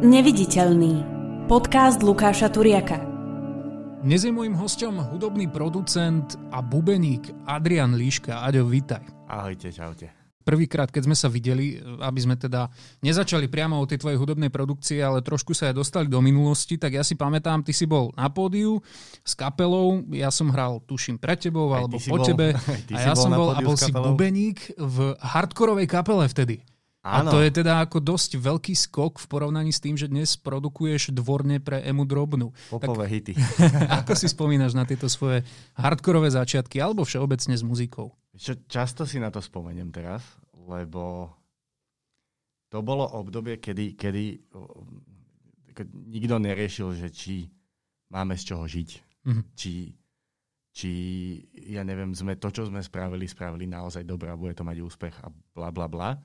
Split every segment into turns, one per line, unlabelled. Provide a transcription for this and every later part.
Neviditeľný. Podcast Lukáša Turiaka.
Dnes je môjim hostom hudobný producent a bubeník Adrian Líška. Aďo, vítaj.
Ahojte, čaute.
Prvýkrát, keď sme sa videli, aby sme teda nezačali priamo o tej tvojej hudobnej produkcii, ale trošku sa aj dostali do minulosti, tak ja si pamätám, ty si bol na pódiu s kapelou, ja som hral, tuším, pre tebou
Aj
alebo po
bol-
tebe a ja som bol a bol si bubeník v hardkorovej kapele vtedy. A to je teda ako dosť veľký skok v porovnaní s tým, že dnes produkuješ dvorne pre Emu Drobnu.
Popové hity.
Ako si spomínaš na tieto svoje hardkorové začiatky alebo všeobecne s muzikou?
Čo, často si na to spomeniem teraz, lebo to bolo obdobie, kedy, kedy nikto neriešil, že či máme z čoho žiť.
Mhm.
Či, či, ja neviem, sme to, čo sme spravili, spravili naozaj dobre a bude to mať úspech a bla bla bla.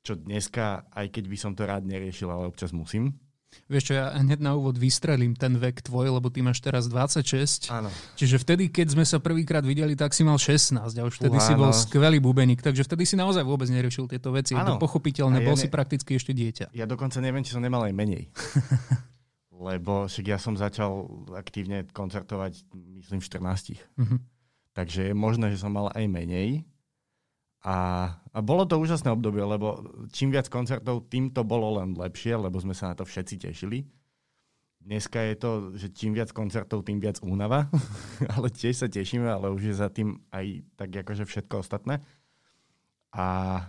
Čo dneska, aj keď by som to rád neriešil, ale občas musím.
Vieš čo, ja hneď na úvod vystrelím ten vek tvoj, lebo ty máš teraz 26.
Áno.
Čiže vtedy, keď sme sa prvýkrát videli, tak si mal 16 a už vtedy
Fú,
si bol
áno.
skvelý bubeník, takže vtedy si naozaj vôbec neriešil tieto veci. Je to
Áno.
pochopiteľné,
A ja
bol
ne-
si prakticky ešte dieťa.
Ja dokonca neviem, či som nemal aj menej. Lebo však ja som začal aktívne koncertovať, myslím, v 14.
Mhm.
Takže je možné, že som mal aj menej. A, a bolo to úžasné obdobie, lebo čím viac koncertov, tým to bolo len lepšie, lebo sme sa na to všetci tešili. Dneska je to, že čím viac koncertov, tým viac únava, ale tiež sa tešíme, ale už je za tým aj tak akože všetko ostatné. A,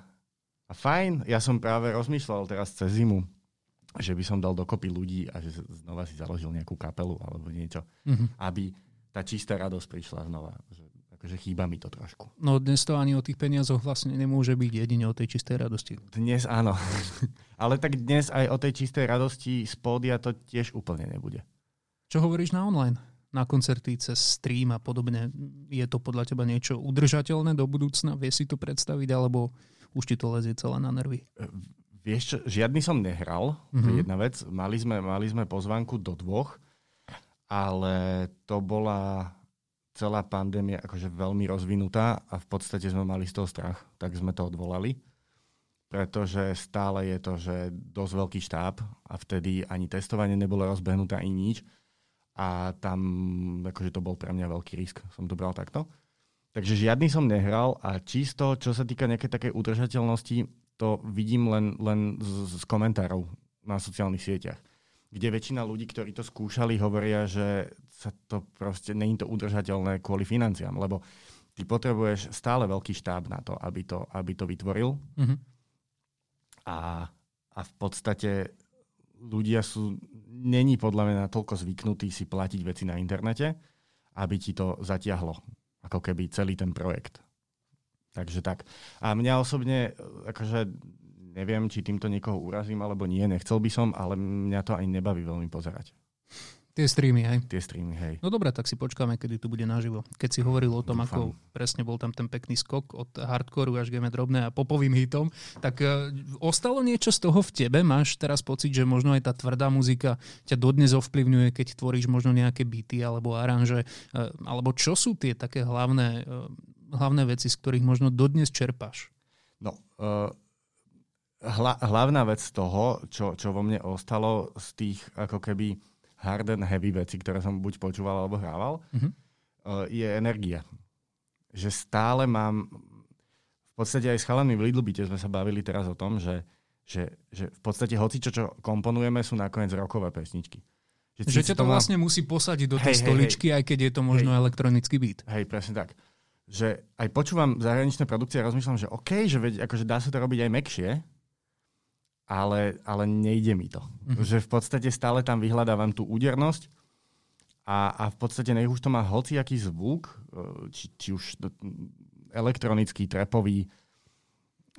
a fajn, ja som práve rozmýšľal teraz cez zimu, že by som dal dokopy ľudí a že znova si založil nejakú kapelu alebo niečo,
Mhm.
aby tá čistá radosť prišla znova. Že, akože chýba mi to trošku.
No dnes to ani o tých peniazoch vlastne nemôže byť jedine o tej čistej radosti.
Dnes áno. Ale tak dnes aj o tej čistej radosti z pódia to tiež úplne nebude.
Čo hovoríš na online? Na koncerty cez stream a podobne. Je to podľa teba niečo udržateľné do budúcna? Vie si to predstaviť? Alebo už ti to lezie celé na nervy?
Vieš čo, žiadny som nehral, to
Mhm.
je jedna vec. Mali sme, mali sme pozvanku do dvoch, ale to bola celá pandémia akože veľmi rozvinutá a v podstate sme mali z toho strach, tak sme to odvolali. Pretože stále je to, že dosť veľký štáb a vtedy ani testovanie nebolo rozbehnuté, ani nič. A tam akože to bol pre mňa veľký risk, som to bral takto. Takže žiadny som nehral a čisto, čo sa týka nejakej takej udržateľnosti, to vidím len, len z, z komentárov na sociálnych sieťach, kde väčšina ľudí, ktorí to skúšali, hovoria, že sa to proste, není to udržateľné kvôli financiám, lebo ty potrebuješ stále veľký štáb na to, aby to, aby to vytvoril
Mhm.
a, a v podstate ľudia sú, není podľa mňa natoľko zvyknutí si platiť veci na internete, aby ti to zatiahlo, ako keby celý ten projekt. Takže tak. A mňa osobne, akože neviem, či týmto niekoho urazím alebo nie, nechcel by som, ale mňa to aj nebaví veľmi pozerať.
Tie streamy, hej.
Tie streamy, hej.
No dobre, tak si počkáme, kedy to bude naživo. Keď si hovoril o tom,
Dúfam.
ako presne bol tam ten pekný skok od hardcoreu až game drobné a popovým hitom, tak e, ostalo niečo z toho v tebe? Máš teraz pocit, že možno aj tá tvrdá muzika ťa dodnes ovplyvňuje, keď tvoríš možno nejaké beaty alebo aranže? E, alebo čo sú tie také hlavné, e, hlavné veci, z ktorých možno dodnes čerpáš?
No, uh, hla, hlavná vec toho, čo, čo vo mne ostalo z tých ako keby hard and heavy veci, ktoré som buď počúval alebo hrával,
Mhm.
uh, je energia. Že stále mám, v podstate aj s chalami v Lidl Beate sme sa bavili teraz o tom, že, že, že v podstate hoci čo, čo komponujeme, sú nakoniec rokové pesničky.
Že
síce
ťa to
má-
vlastne musí posadiť do tej
Hej, hej,
stoličky, aj keď je to možno elektronický beat.
Hej, presne tak. Že aj počúvam zahraničné produkcie a rozmýšľam, že OK, že veď, akože dá sa to robiť aj mekšie, ale, ale nejde mi to.
Mhm.
Že v podstate stále tam vyhľadávam tú údernosť a, a v podstate nech už to má hociaký zvuk, e, či, či už elektronický, trepový,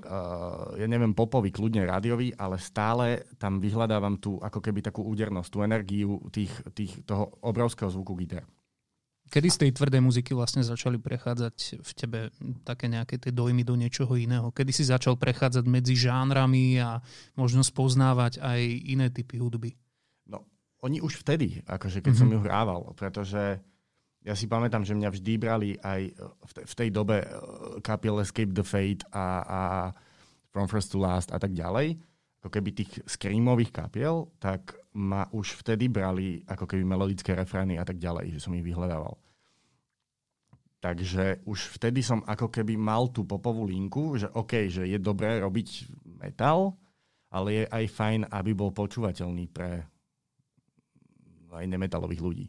uh, ja neviem, popový, kľudne rádiový, ale stále tam vyhľadávam tú ako keby takú údernosť, tú energiu tých, tých, toho obrovského zvuku gitar.
Kedy z tej tvrdej muziky vlastne začali prechádzať v tebe také nejaké tie dojmy do niečoho iného? Kedy si začal prechádzať medzi žánrami a možno spoznávať aj iné typy hudby?
No, oni už vtedy, akože keď mm-hmm. som ju hrával, pretože ja si pamätám, že mňa vždy brali aj v, te, v tej dobe uh, kapiel Escape the Fate a, a From First to Last a tak ďalej. ako keby tých screamových kapiel, tak ma už vtedy brali ako keby melodické refrény a tak ďalej, že som ich vyhľadával. Takže už vtedy som ako keby mal tú popovú linku, že OK, že je dobré robiť metal, ale je aj fajn, aby bol počúvateľný pre aj nemetalových ľudí.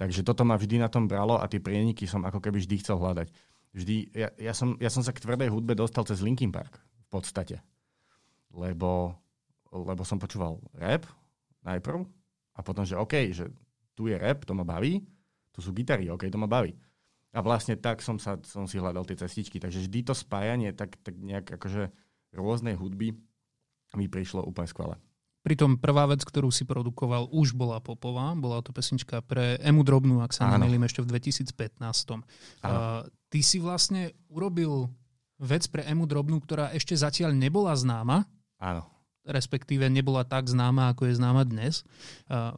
Takže toto ma vždy na tom bralo a tie prieniky som ako keby vždy chcel hľadať. Vždy, ja, ja, som, ja som sa k tvrdej hudbe dostal cez Linkin Park v podstate. Lebo, lebo som počúval rap najprv a potom, že OK, že tu je rap, to ma baví, tu sú gitary, OK, to ma baví. A vlastne tak som, sa, som si hľadal tie cestičky. Takže vždy to spájanie tak, tak nejak akože rôznej hudby mi prišlo úplne skvelé.
Pritom prvá vec, ktorú si produkoval, už bola popová. Bola to pesnička pre Emu Drobnú, ak sa nemýlim, ešte v 2015. Uh, ty si vlastne urobil vec pre Emu Drobnú, ktorá ešte zatiaľ nebola známa.
Áno.
Respektíve nebola tak známa, ako je známa dnes.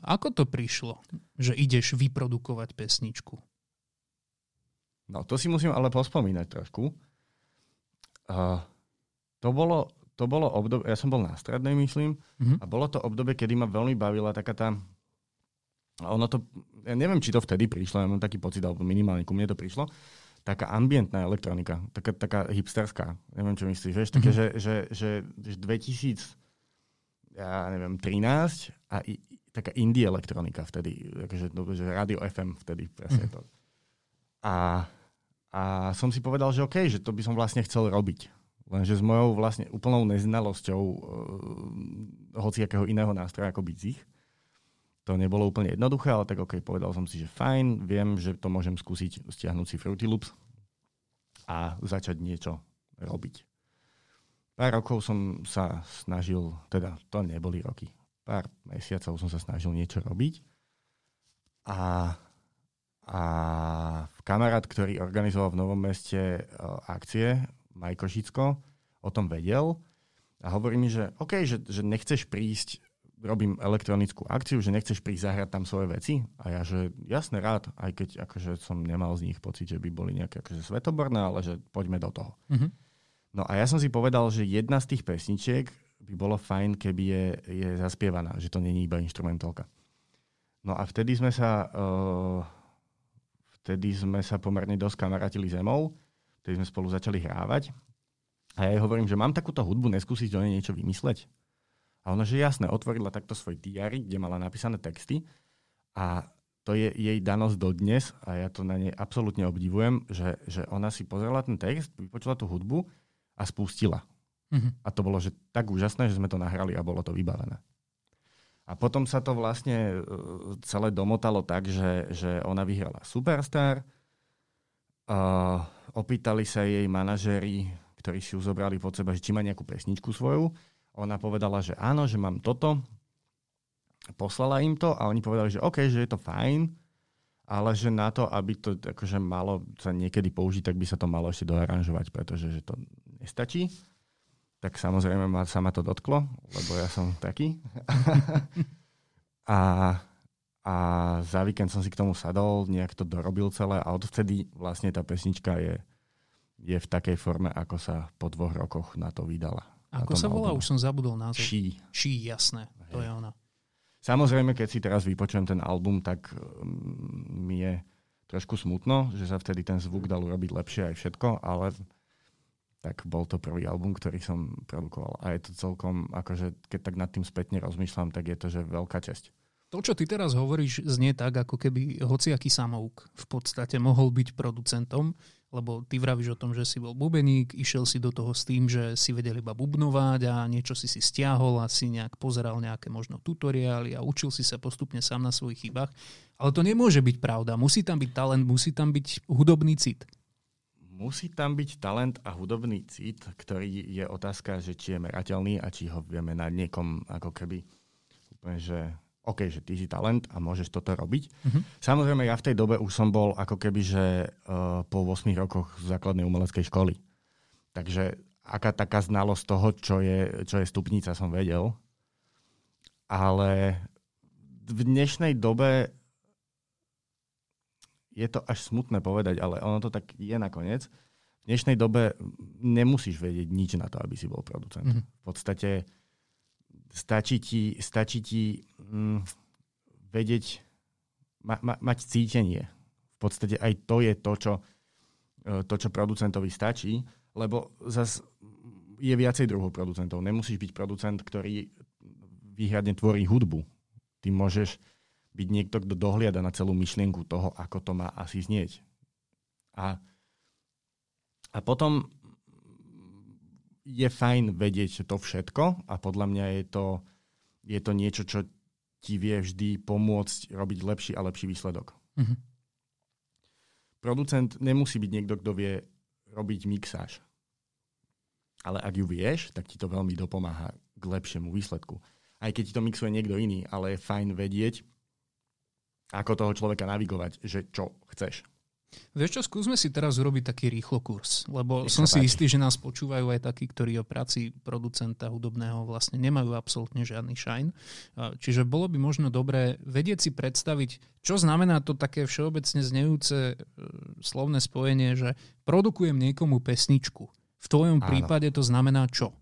Ako to prišlo, že ideš vyprodukovať pesničku?
No, to si musím ale pospomínať trošku. Uh, to bolo to bolo obdobie, ja som bol na strednej, myslím, mm-hmm. a bolo to obdobie, kedy ma veľmi bavila taká tá, ono to, ja neviem, či to vtedy prišlo, ja mám taký pocit, alebo minimálne ku mne to prišlo, taká ambientná elektronika, taká, taká hipsterská, neviem, čo myslíš, vieš, také, mm-hmm. že, že, že, že 2000, ja neviem, 13 a i, taká indie elektronika vtedy, akože, no, že radio FM vtedy presne mm-hmm. to. A, a som si povedal, že OK, že to by som vlastne chcel robiť Lenže s mojou vlastne úplnou neznalosťou uh, hociakého iného nástroja ako bicích, to nebolo úplne jednoduché, ale tak OK, povedal som si, že fajn, viem, že to môžem skúsiť stiahnuť si Fruity Loops a začať niečo robiť. Pár rokov som sa snažil, teda to neboli roky, pár mesiacov som sa snažil niečo robiť a, a kamarát, ktorý organizoval v Novom meste uh, akcie, Majko Žicko o tom vedel a hovorí mi, že OK, že, že nechceš prísť, robím elektronickú akciu, že nechceš prísť zahrať tam svoje veci a ja, že jasne rád, aj keď akože som nemal z nich pocit, že by boli nejaké akože svetoborné, ale že poďme do toho. Mm-hmm. No a ja som si povedal, že jedna z tých pesničiek by bolo fajn, keby je, je zaspievaná, že to není iba instrumentálka. No a vtedy sme sa uh, vtedy sme sa pomerne dosť kamarátili zemou ktorý sme spolu začali hrávať. A ja jej hovorím, že mám takúto hudbu, neskúsiť do nej niečo vymysleť. A ona, že jasné, otvorila takto svoj diary, kde mala napísané texty a to je jej danosť dodnes a ja to na nej absolútne obdivujem, že, že ona si pozrela ten text, vypočula tú hudbu a spustila. Mm-hmm. A to bolo že tak úžasné, že sme to nahrali a bolo to vybavené. A potom sa to vlastne e, celé domotalo tak, že, že ona vyhrala Superstar, uh, opýtali sa jej manažéri, ktorí si ju zobrali pod seba, že či má nejakú pesničku svoju. Ona povedala, že áno, že mám toto. Poslala im to a oni povedali, že OK, že je to fajn, ale že na to, aby to akože malo sa niekedy použiť, tak by sa to malo ešte doaranžovať, pretože že to nestačí. Tak samozrejme ma, sa ma to dotklo, lebo ja som taký. a a za víkend som si k tomu sadol, nejak to dorobil celé a odvtedy vlastne tá pesnička je, je v takej forme, ako sa po dvoch rokoch na to vydala.
Ako sa volá? Už som zabudol názov.
Ší.
Ší, jasné. Hej. To je ona.
Samozrejme, keď si teraz vypočujem ten album, tak um, mi je trošku smutno, že sa vtedy ten zvuk dal urobiť lepšie aj všetko, ale tak bol to prvý album, ktorý som produkoval. A je to celkom, akože keď tak nad tým spätne rozmýšľam, tak je to, že veľká česť.
To, čo ty teraz hovoríš, znie tak, ako keby hociaký samouk v podstate mohol byť producentom, lebo ty vravíš o tom, že si bol bubeník, išiel si do toho s tým, že si vedel iba bubnovať a niečo si si stiahol a si nejak pozeral nejaké možno tutoriály a učil si sa postupne sám na svojich chybách. Ale to nemôže byť pravda. Musí tam byť talent, musí tam byť hudobný cit.
Musí tam byť talent a hudobný cit, ktorý je otázka, že či je merateľný a či ho vieme na niekom ako keby úplne, že OK, že ty si talent a môžeš toto robiť. Mm-hmm. Samozrejme, ja v tej dobe už som bol ako keby, že uh, po 8 rokoch základnej umeleckej školy. Takže aká taká znalosť toho, čo je, čo je stupnica, som vedel. Ale v dnešnej dobe je to až smutné povedať, ale ono to tak je nakoniec. V dnešnej dobe nemusíš vedieť nič na to, aby si bol producent. Mm-hmm. V podstate stačí ti, stačí ti mm, vedieť, ma, ma, mať cítenie. V podstate aj to je to, čo, e, to, čo producentovi stačí, lebo zas je viacej druhov producentov. Nemusíš byť producent, ktorý výhradne tvorí hudbu. Ty môžeš byť niekto, kto dohliada na celú myšlienku toho, ako to má asi znieť. A, a potom je fajn vedieť to všetko a podľa mňa je to, je to niečo, čo ti vie vždy pomôcť robiť lepší a lepší výsledok. Mm-hmm. Producent nemusí byť niekto, kto vie robiť mixáž. Ale ak ju vieš, tak ti to veľmi dopomáha k lepšiemu výsledku. Aj keď ti to mixuje niekto iný, ale je fajn vedieť, ako toho človeka navigovať, že čo chceš.
Vieš čo, skúsme si teraz urobiť taký rýchlo kurz, lebo Nech som si páči. istý, že nás počúvajú aj takí, ktorí o práci producenta hudobného vlastne nemajú absolútne žiadny šajn. Čiže bolo by možno dobré vedieť si predstaviť, čo znamená to také všeobecne znejúce e, slovné spojenie, že produkujem niekomu pesničku. V tvojom Áno. prípade to znamená čo?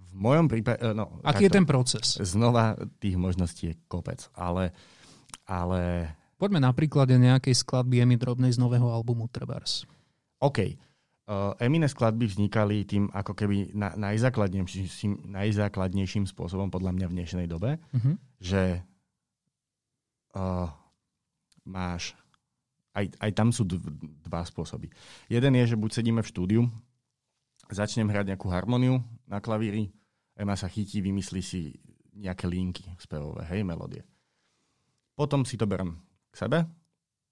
V mojom prípade... E, no,
Aký takto, je ten proces?
Znova tých možností je kopec, ale, ale
Poďme na príklade nejakej skladby Emy Drobnej z nového albumu Trebars.
OK. Uh, Emine skladby vznikali tým ako keby na, najzákladnejším, najzákladnejším spôsobom podľa mňa v dnešnej dobe, uh-huh. že uh, máš aj, aj tam sú dva spôsoby. Jeden je, že buď sedíme v štúdiu, začnem hrať nejakú harmoniu na klavíri, Ema sa chytí, vymyslí si nejaké linky spevové, hej, melódie. Potom si to berem k sebe,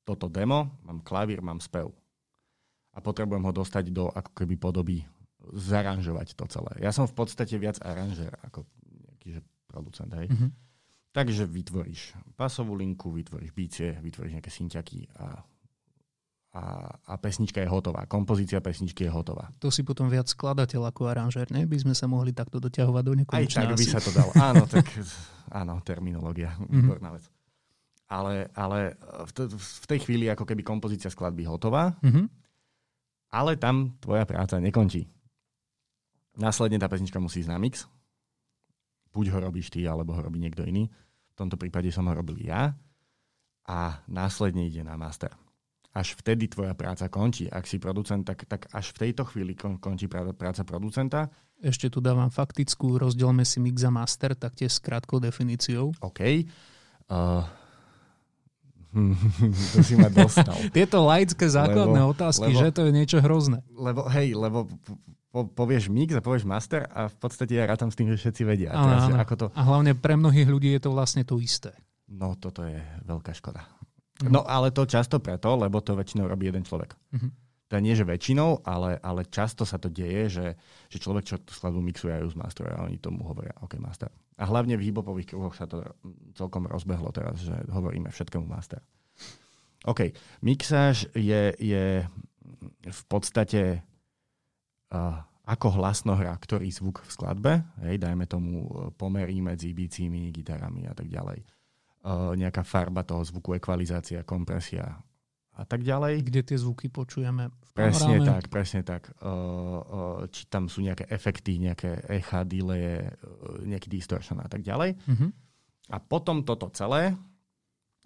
toto demo, mám klavír, mám spev. A potrebujem ho dostať do ako keby podoby, zaranžovať to celé. Ja som v podstate viac aranžer ako nejaký že producent, hej. Mm-hmm. Takže vytvoríš pasovú linku, vytvoríš bície, vytvoríš nejaké synťaky a, a, a pesnička je hotová. Kompozícia pesničky je hotová.
To si potom viac skladateľ ako aranžer, ne? By sme sa mohli takto doťahovať do nekonečna.
Aj tak by sa to dalo. Áno, tak áno, terminológia. Mm-hmm. Výborná vec ale, ale v, t- v tej chvíli ako keby kompozícia skladby hotová, mm-hmm. ale tam tvoja práca nekončí. Následne tá pesnička musí ísť na mix. Buď ho robíš ty, alebo ho robí niekto iný. V tomto prípade som ho robil ja. A následne ide na master. Až vtedy tvoja práca končí. Ak si producent, tak, tak až v tejto chvíli kon, končí práca producenta.
Ešte tu dávam faktickú, rozdielme si mix a master, tak tie s krátkou definíciou.
OK. Uh, to si ma dostal.
Tieto laické základné lebo, otázky, lebo, že to je niečo hrozné.
Lebo hej, lebo po, povieš mix a povieš master a v podstate ja rátam s tým, že všetci vedia.
A, teraz, áno. Ako to... a hlavne pre mnohých ľudí je to vlastne to isté.
No toto je veľká škoda. Mhm. No ale to často preto, lebo to väčšinou robí jeden človek. Mhm. To nie, že väčšinou, ale, ale často sa to deje, že, že človek, čo tú skladbu mixuje, ju zmasteruje a oni tomu hovoria, OK, master. A hlavne v hip-hopových kruhoch sa to celkom rozbehlo teraz, že hovoríme všetkému master. OK, mixáž je, je v podstate uh, ako hlasnohra, ktorý zvuk v skladbe, hej, dajme tomu pomery medzi bicími, gitarami a tak ďalej. Uh, nejaká farba toho zvuku, ekvalizácia, kompresia a tak ďalej.
Kde tie zvuky počujeme?
V presne tak, presne tak. Či tam sú nejaké efekty, nejaké echa, uh, nejaký distortion a tak ďalej. Uh-huh. A potom toto celé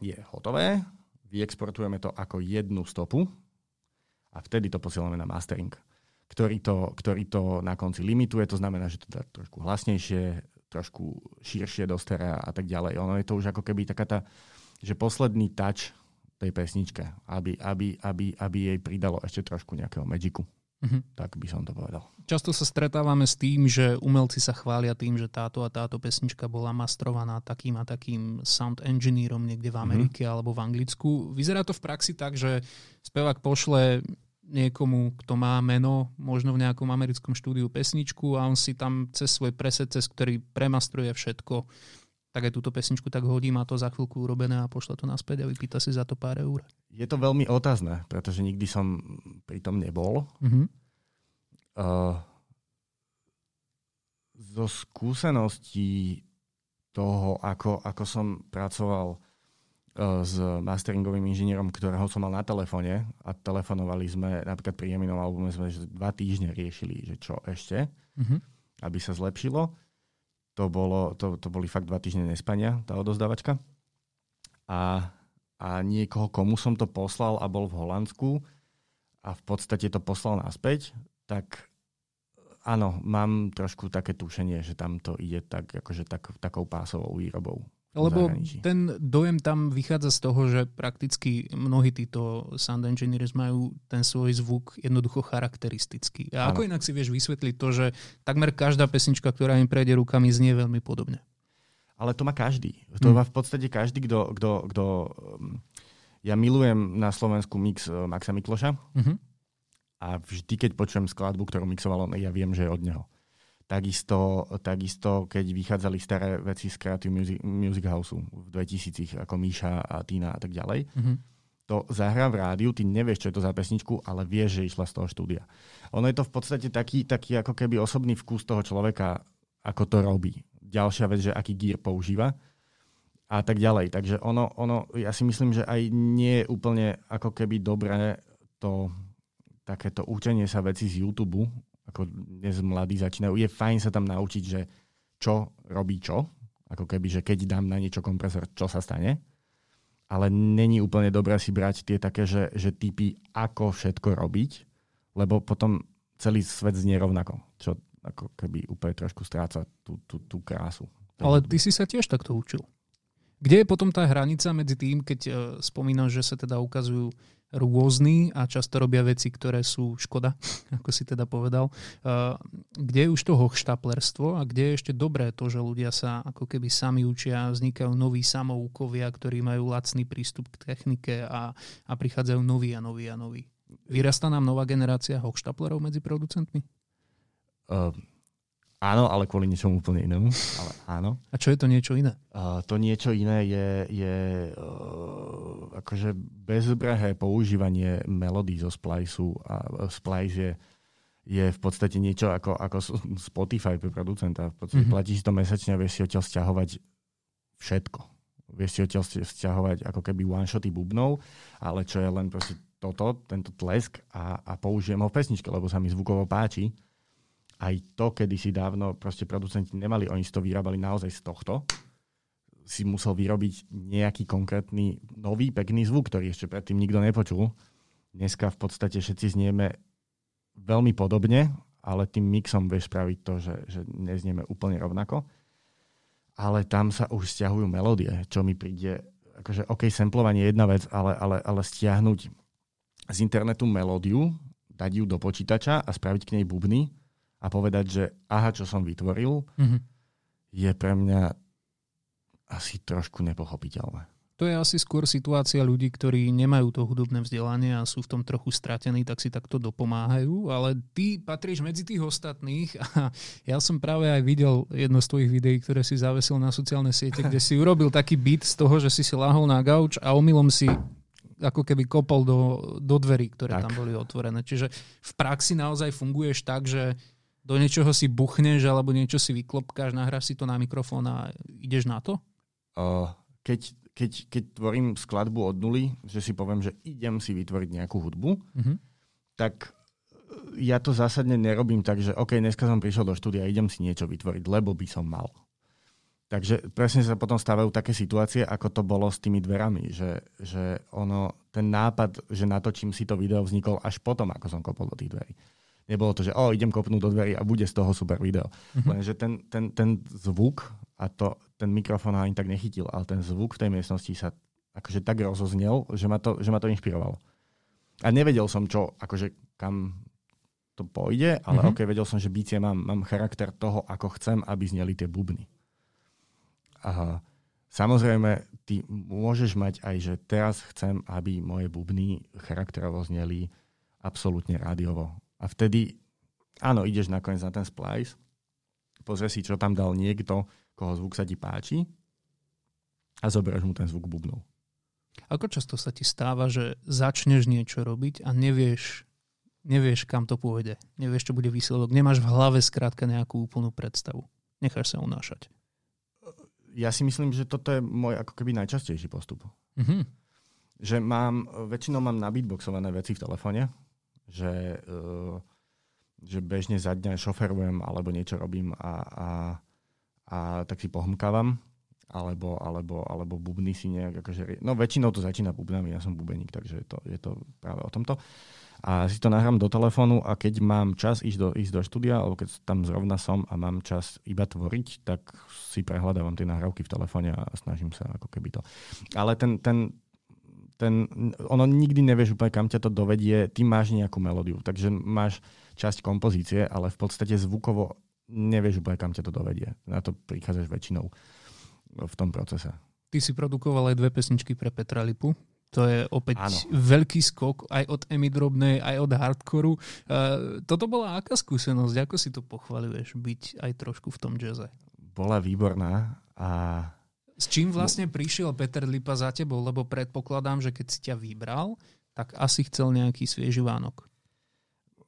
je hotové, vyexportujeme to ako jednu stopu a vtedy to posielame na mastering, ktorý to, ktorý to na konci limituje, to znamená, že to dá trošku hlasnejšie, trošku širšie do sterea a tak ďalej. Ono je to už ako keby taká tá, že posledný touch tej pesničke, aby, aby, aby, aby jej pridalo ešte trošku nejakého magicu. Mm-hmm. Tak by som to povedal.
Často sa stretávame s tým, že umelci sa chvália tým, že táto a táto pesnička bola mastrovaná takým a takým sound engineerom niekde v mhm. Amerike mm-hmm. alebo v Anglicku. Vyzerá to v praxi tak, že spevák pošle niekomu, kto má meno, možno v nejakom americkom štúdiu pesničku a on si tam cez svoj preset, cez ktorý premastruje všetko, tak aj túto pesničku tak hodí, má to za chvíľku urobené a pošle to naspäť a vypýta si za to pár eur.
Je to veľmi otázne, pretože nikdy som pri tom nebol. Mm-hmm. Uh, zo skúseností toho, ako, ako som pracoval uh, s masteringovým inžinierom, ktorého som mal na telefóne a telefonovali sme, napríklad pri Jeminom albume sme že dva týždne riešili, že čo ešte, mm-hmm. aby sa zlepšilo to, bolo, to, to boli fakt dva týždne nespania, tá odozdávačka. A, a niekoho, komu som to poslal a bol v Holandsku a v podstate to poslal naspäť, tak áno, mám trošku také tušenie, že tam to ide tak, akože tak, takou pásovou výrobou.
Lebo ten dojem tam vychádza z toho, že prakticky mnohí títo sound engineers majú ten svoj zvuk jednoducho charakteristický. A ano. ako inak si vieš vysvetliť to, že takmer každá pesnička, ktorá im prejde rukami, znie veľmi podobne?
Ale to má každý. To hmm. má v podstate každý, kto... kto, kto um, ja milujem na Slovensku mix uh, Maxa Mikloša mm-hmm. a vždy, keď počujem skladbu, ktorú mixoval on, ja viem, že je od neho. Takisto, takisto, keď vychádzali staré veci z Creative Music, Music House v 2000 ako Míša a Tina a tak ďalej, mm-hmm. to zahrá v rádiu, ty nevieš, čo je to za pesničku, ale vieš, že išla z toho štúdia. Ono je to v podstate taký, taký ako keby osobný vkus toho človeka, ako to robí. Ďalšia vec, že aký gír používa a tak ďalej. Takže ono, ono, ja si myslím, že aj nie je úplne ako keby dobré to takéto učenie sa veci z YouTube, ako dnes mladí začínajú, je fajn sa tam naučiť, že čo robí čo, ako keby, že keď dám na niečo kompresor, čo sa stane. Ale není úplne dobré si brať tie také, že, že typy, ako všetko robiť, lebo potom celý svet znie rovnako, čo ako keby úplne trošku stráca tú, tú, tú krásu.
Ale ty si sa tiež takto učil. Kde je potom tá hranica medzi tým, keď uh, spomínaš, že sa teda ukazujú rôzni a často robia veci, ktoré sú škoda, ako si teda povedal. Kde je už to hochštaplerstvo a kde je ešte dobré to, že ľudia sa ako keby sami učia, vznikajú noví samoukovia, ktorí majú lacný prístup k technike a, a prichádzajú noví a noví a noví. Vyrastá nám nová generácia hochštaplerov medzi producentmi?
Uh, Áno, ale kvôli niečomu úplne inému. Ale áno.
A čo je to niečo iné?
Uh, to niečo iné je, je uh, akože bezbrehé používanie melódií zo Spliceu. A Splice je, je v podstate niečo ako, ako Spotify pre producenta. V podstate mm-hmm. platíš to mesačne a vieš si odtiaľ stiahovať všetko. Vieš si odtiaľ stiahovať ako keby one-shoty bubnov, ale čo je len proste toto, tento tlesk a, a použijem ho v pesničke, lebo sa mi zvukovo páči aj to, kedy si dávno proste producenti nemali, oni si to vyrábali naozaj z tohto, si musel vyrobiť nejaký konkrétny nový pekný zvuk, ktorý ešte predtým nikto nepočul. Dneska v podstate všetci znieme veľmi podobne, ale tým mixom vieš spraviť to, že, že neznieme úplne rovnako. Ale tam sa už stiahujú melódie, čo mi príde, akože OK, samplovanie je jedna vec, ale, ale, ale stiahnuť z internetu melódiu, dať ju do počítača a spraviť k nej bubny, a povedať, že aha, čo som vytvoril, mm-hmm. je pre mňa asi trošku nepochopiteľné.
To je asi skôr situácia ľudí, ktorí nemajú to hudobné vzdelanie a sú v tom trochu stratení, tak si takto dopomáhajú, ale ty patríš medzi tých ostatných a ja som práve aj videl jedno z tvojich videí, ktoré si zavesil na sociálne siete, kde si urobil taký beat z toho, že si si lahol na gauč a omylom si ako keby kopol do, do dverí, ktoré tak. tam boli otvorené. Čiže v praxi naozaj funguješ tak, že do niečoho si buchneš alebo niečo si vyklopkáš, nahráš si to na mikrofón a ideš na to?
Uh, keď, keď, keď tvorím skladbu od nuly, že si poviem, že idem si vytvoriť nejakú hudbu, uh-huh. tak e, ja to zásadne nerobím tak, že OK, dneska som prišiel do štúdia idem si niečo vytvoriť, lebo by som mal. Takže presne sa potom stávajú také situácie, ako to bolo s tými dverami, že, že ono, ten nápad, že natočím si to video, vznikol až potom, ako som kopol do tých dverí. Nebolo to, že o, idem kopnúť do dverí a bude z toho super video. Mm-hmm. Lenže ten, ten, ten zvuk, a to ten mikrofón ani tak nechytil, ale ten zvuk v tej miestnosti sa akože tak rozoznel, že ma to, že ma to inšpirovalo. A nevedel som, čo, akože kam to pôjde, ale mm-hmm. ok, vedel som, že bicie mám, mám charakter toho, ako chcem, aby zneli tie bubny. A samozrejme, ty môžeš mať aj, že teraz chcem, aby moje bubny charakterovo zneli absolútne rádiovo. A vtedy, áno, ideš nakoniec na ten splice, pozrieš si, čo tam dal niekto, koho zvuk sa ti páči a zoberieš mu ten zvuk bubnov.
Ako často sa ti stáva, že začneš niečo robiť a nevieš, nevieš, kam to pôjde. Nevieš, čo bude výsledok. Nemáš v hlave skrátka nejakú úplnú predstavu. Necháš sa unášať.
Ja si myslím, že toto je môj ako keby najčastejší postup. Mm-hmm. Že mám, väčšinou mám nabeatboxované veci v telefóne, že, uh, že bežne za dňa šoferujem alebo niečo robím a, a, a tak si pohmkávam, alebo, alebo, alebo bubny si nejak, akože, no väčšinou to začína bubnami, ja som bubeník, takže je to, je to práve o tomto. A si to nahrám do telefónu a keď mám čas ísť do, ísť do štúdia, alebo keď tam zrovna som a mám čas iba tvoriť, tak si prehľadávam tie nahrávky v telefóne a snažím sa ako keby to. Ale ten, ten, ten, ono nikdy nevieš úplne, kam ťa to dovedie, ty máš nejakú melódiu, takže máš časť kompozície, ale v podstate zvukovo nevieš úplne, kam ťa to dovedie. Na to prichádzaš väčšinou v tom procese.
Ty si produkoval aj dve pesničky pre Petra Lipu. To je opäť Áno. veľký skok aj od Emy Drobnej, aj od hardcoru. Uh, toto bola aká skúsenosť? Ako si to pochvaluješ byť aj trošku v tom jazze?
Bola výborná a
s čím vlastne prišiel Peter Lipa za tebou? Lebo predpokladám, že keď si ťa vybral, tak asi chcel nejaký svieži Vánok.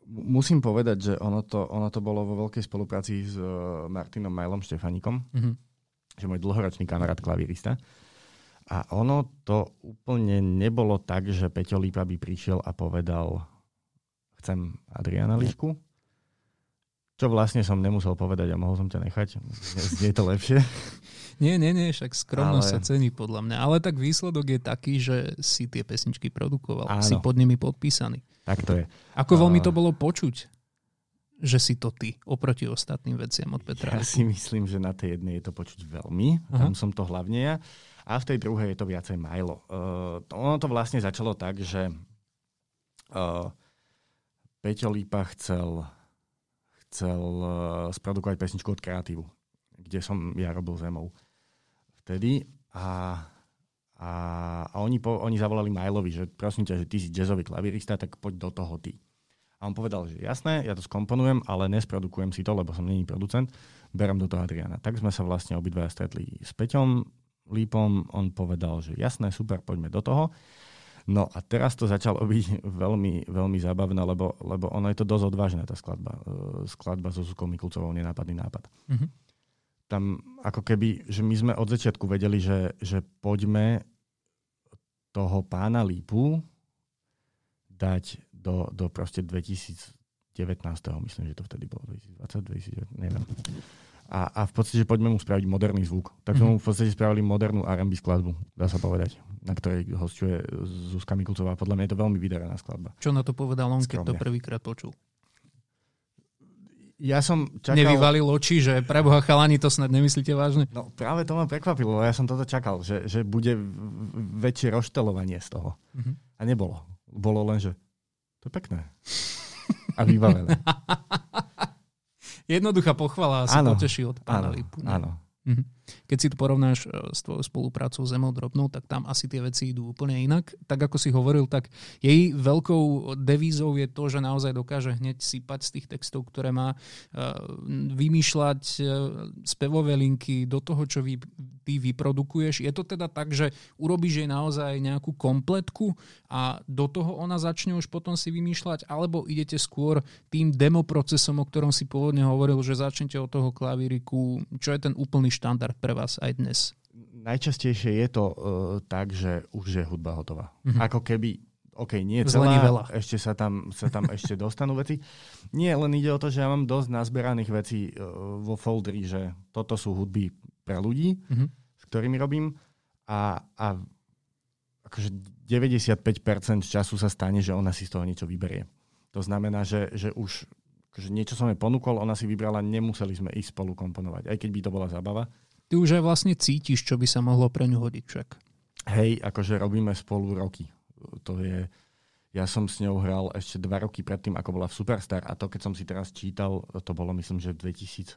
Musím povedať, že ono to, ono to bolo vo veľkej spolupráci s uh, Martinom Majlom Štefanikom, mm-hmm. že môj dlhoročný kamarát klavírista. A ono to úplne nebolo tak, že Peťo Lípa by prišiel a povedal chcem Adriana Lišku, čo vlastne som nemusel povedať a mohol som ťa nechať. Znie to lepšie.
Nie, nie, nie, však skromnosť ale... sa cení podľa mňa. Ale tak výsledok je taký, že si tie pesničky produkoval. Áno. Si pod nimi podpísaný.
Tak to je.
Ako veľmi to bolo počuť, že si to ty, oproti ostatným veciam od Petra?
Ja si myslím, že na tej jednej je to počuť veľmi. Aha. Tam som to hlavne ja. A v tej druhej je to viacej Milo. Uh, ono to vlastne začalo tak, že uh, Peťo Lípa chcel, chcel uh, sprodukovať pesničku od Kreatívu, kde som ja robil zemou vtedy a, a, a oni, po, oni zavolali Majlovi, že prosím ťa, že ty si jazzový klavírista, tak poď do toho ty. A on povedal, že jasné, ja to skomponujem, ale nesprodukujem si to, lebo som není producent, berem do toho Adriana. Tak sme sa vlastne obidva stretli s Peťom Lípom, on povedal, že jasné, super, poďme do toho. No a teraz to začalo byť veľmi, veľmi zábavné, lebo, lebo ono je to dosť odvážne, tá skladba. Skladba so Zuzkou Mikulcovou, nenápadný nápad. Mm-hmm tam ako keby, že my sme od začiatku vedeli, že, že poďme toho pána Lípu dať do, do proste 2019. Myslím, že to vtedy bolo 2020, 2019, neviem. A, a v podstate, že poďme mu spraviť moderný zvuk. Tak sme mm-hmm. mu v podstate spravili modernú R&B skladbu, dá sa povedať, na ktorej hostuje Zuzka Mikulcová. Podľa mňa je to veľmi vydarená skladba.
Čo na to povedal on, keď to prvýkrát počul?
Ja som čakal...
Nevyvalil oči, že preboha chalani, to snad nemyslíte vážne?
No práve to ma prekvapilo, ja som toto čakal, že, že bude väčšie roštelovanie z toho. Mm-hmm. A nebolo. Bolo len, že to je pekné. A vybavené.
Jednoduchá pochvala asi poteší od pána
áno,
Lipu.
Áno,
Mhm. Keď si to porovnáš e, s tvojou spoluprácou s Emou Drobnou, tak tam asi tie veci idú úplne inak. Tak ako si hovoril, tak jej veľkou devízou je to, že naozaj dokáže hneď sypať z tých textov, ktoré má, e, vymýšľať e, spevové linky do toho, čo vy, ty vyprodukuješ. Je to teda tak, že urobíš jej naozaj nejakú kompletku a do toho ona začne už potom si vymýšľať, alebo idete skôr tým demo procesom, o ktorom si pôvodne hovoril, že začnete od toho klavíriku, čo je ten úplný štandard pre vás aj dnes?
Najčastejšie je to uh, tak, že už je hudba hotová. Mm-hmm. Ako keby OK, nie celá, veľa. ešte sa tam, sa tam ešte dostanú veci. Nie, len ide o to, že ja mám dosť nazberaných vecí uh, vo folderi, že toto sú hudby pre ľudí, mm-hmm. s ktorými robím a, a akože 95% času sa stane, že ona si z toho niečo vyberie. To znamená, že, že už akože niečo som jej ponúkol, ona si vybrala, nemuseli sme ísť spolu komponovať, aj keď by to bola zábava.
Ty už aj vlastne cítiš, čo by sa mohlo pre ňu hodiť však.
Hej, akože robíme spolu roky. To je, ja som s ňou hral ešte dva roky predtým, ako bola v Superstar a to, keď som si teraz čítal, to bolo myslím, že v 2015.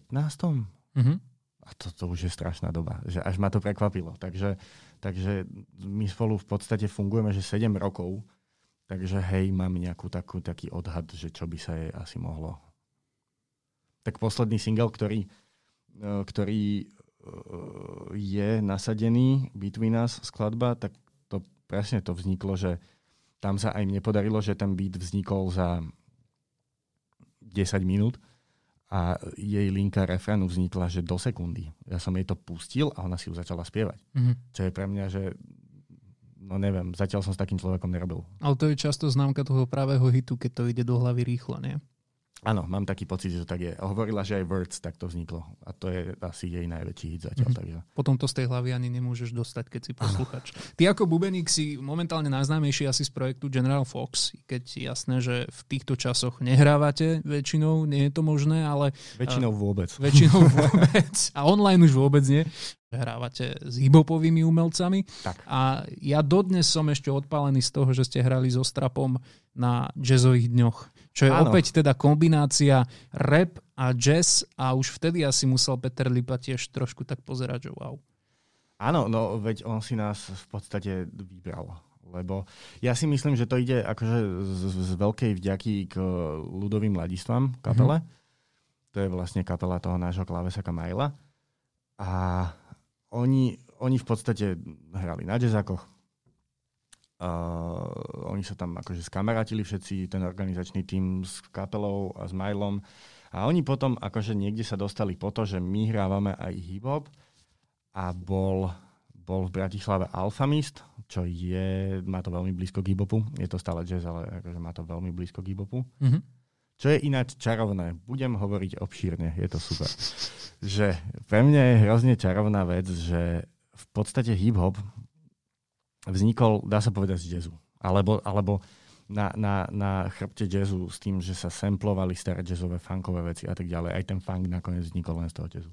Mm-hmm. A to, to už je strašná doba, že až ma to prekvapilo. Takže, takže my spolu v podstate fungujeme, že 7 rokov Takže hej, mám nejakú takú, taký odhad, že čo by sa jej asi mohlo. Tak posledný single, ktorý, ktorý e, je nasadený, Between Us skladba, tak to presne to vzniklo, že tam sa aj mne podarilo, že ten beat vznikol za 10 minút a jej linka refrénu vznikla, že do sekundy. Ja som jej to pustil a ona si ju začala spievať. Mm-hmm. Čo je pre mňa, že no neviem, zatiaľ som s takým človekom nerobil.
Ale to je často známka toho pravého hitu, keď to ide do hlavy rýchlo, nie?
Áno, mám taký pocit, že to tak je. Hovorila, že aj Words tak to vzniklo. A to je asi jej najväčší hit zatiaľ. Mm-hmm. Takže.
Potom to z tej hlavy ani nemôžeš dostať, keď si posluchač. Ty ako bubeník si momentálne najznámejší asi z projektu General Fox, keď jasné, že v týchto časoch nehrávate väčšinou, nie je to možné, ale...
Väčšinou vôbec.
Väčšinou vôbec. A online už vôbec nie hrávate s hibopovými umelcami.
Tak.
A ja dodnes som ešte odpálený z toho, že ste hrali so Strapom na jazzových dňoch. Čo je Áno. opäť teda kombinácia rap a jazz a už vtedy asi musel Peter Lipa tiež trošku tak pozerať, že wow.
Áno, no veď on si nás v podstate vybral. Lebo ja si myslím, že to ide akože z, z veľkej vďaky k ľudovým mladistvám kapele. Mm-hmm. To je vlastne kapela toho nášho klávesaka Majla. A oni, oni v podstate hrali na jazzakoch. Uh, oni sa tam akože skamarátili všetci, ten organizačný tým s kapelou a s Majlom. A oni potom akože niekde sa dostali po to, že my hrávame aj hip-hop a bol, bol v Bratislave Alphamist, čo je, má to veľmi blízko k hip-hopu. Je to stále jazz, ale akože má to veľmi blízko k hip-hopu. Mm-hmm. Čo je ináč čarovné. Budem hovoriť obšírne, je to super. že pre mňa je hrozne čarovná vec, že v podstate hip-hop vznikol, dá sa povedať, z jazzu. Alebo, alebo na, na, na chrbte jazzu s tým, že sa samplovali staré jazzové, funkové veci a tak ďalej. Aj ten funk nakoniec vznikol len z toho jazzu.